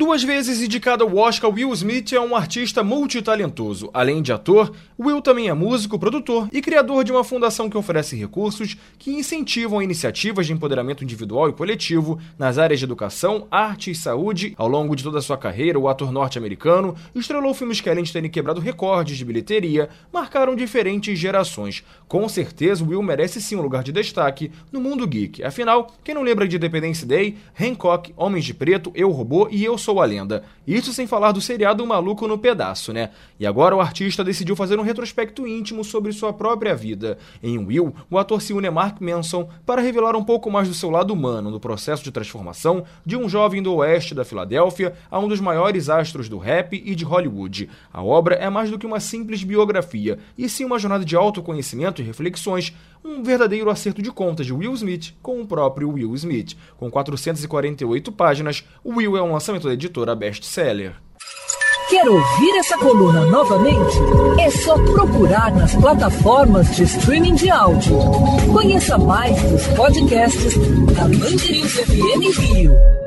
Duas vezes indicado ao Oscar, Will Smith é um artista multitalentoso. Além de ator, Will também é músico, produtor e criador de uma fundação que oferece recursos que incentivam iniciativas de empoderamento individual e coletivo nas áreas de educação, arte e saúde. Ao longo de toda a sua carreira, o ator norte-americano estrelou filmes que, além de terem quebrado recordes de bilheteria, marcaram diferentes gerações. Com certeza, Will merece sim um lugar de destaque no mundo geek. Afinal, quem não lembra de Independence Day, Hancock, Homens de Preto, Eu Robô e Eu Sou Sou a Lenda. Isso sem falar do seriado Maluco no Pedaço, né? E agora o artista decidiu fazer um retrospecto íntimo sobre sua própria vida. Em Will, o ator se une a Mark Manson para revelar um pouco mais do seu lado humano no processo de transformação de um jovem do oeste da Filadélfia a um dos maiores astros do rap e de Hollywood. A obra é mais do que uma simples biografia, e sim uma jornada de autoconhecimento e reflexões, um verdadeiro acerto de contas de Will Smith com o próprio Will Smith. Com 448 páginas, Will é um lançamento da editora best-seller. Quer ouvir essa coluna novamente? É só procurar nas plataformas de streaming de áudio. Conheça mais dos podcasts da Mandirinhos FM Rio.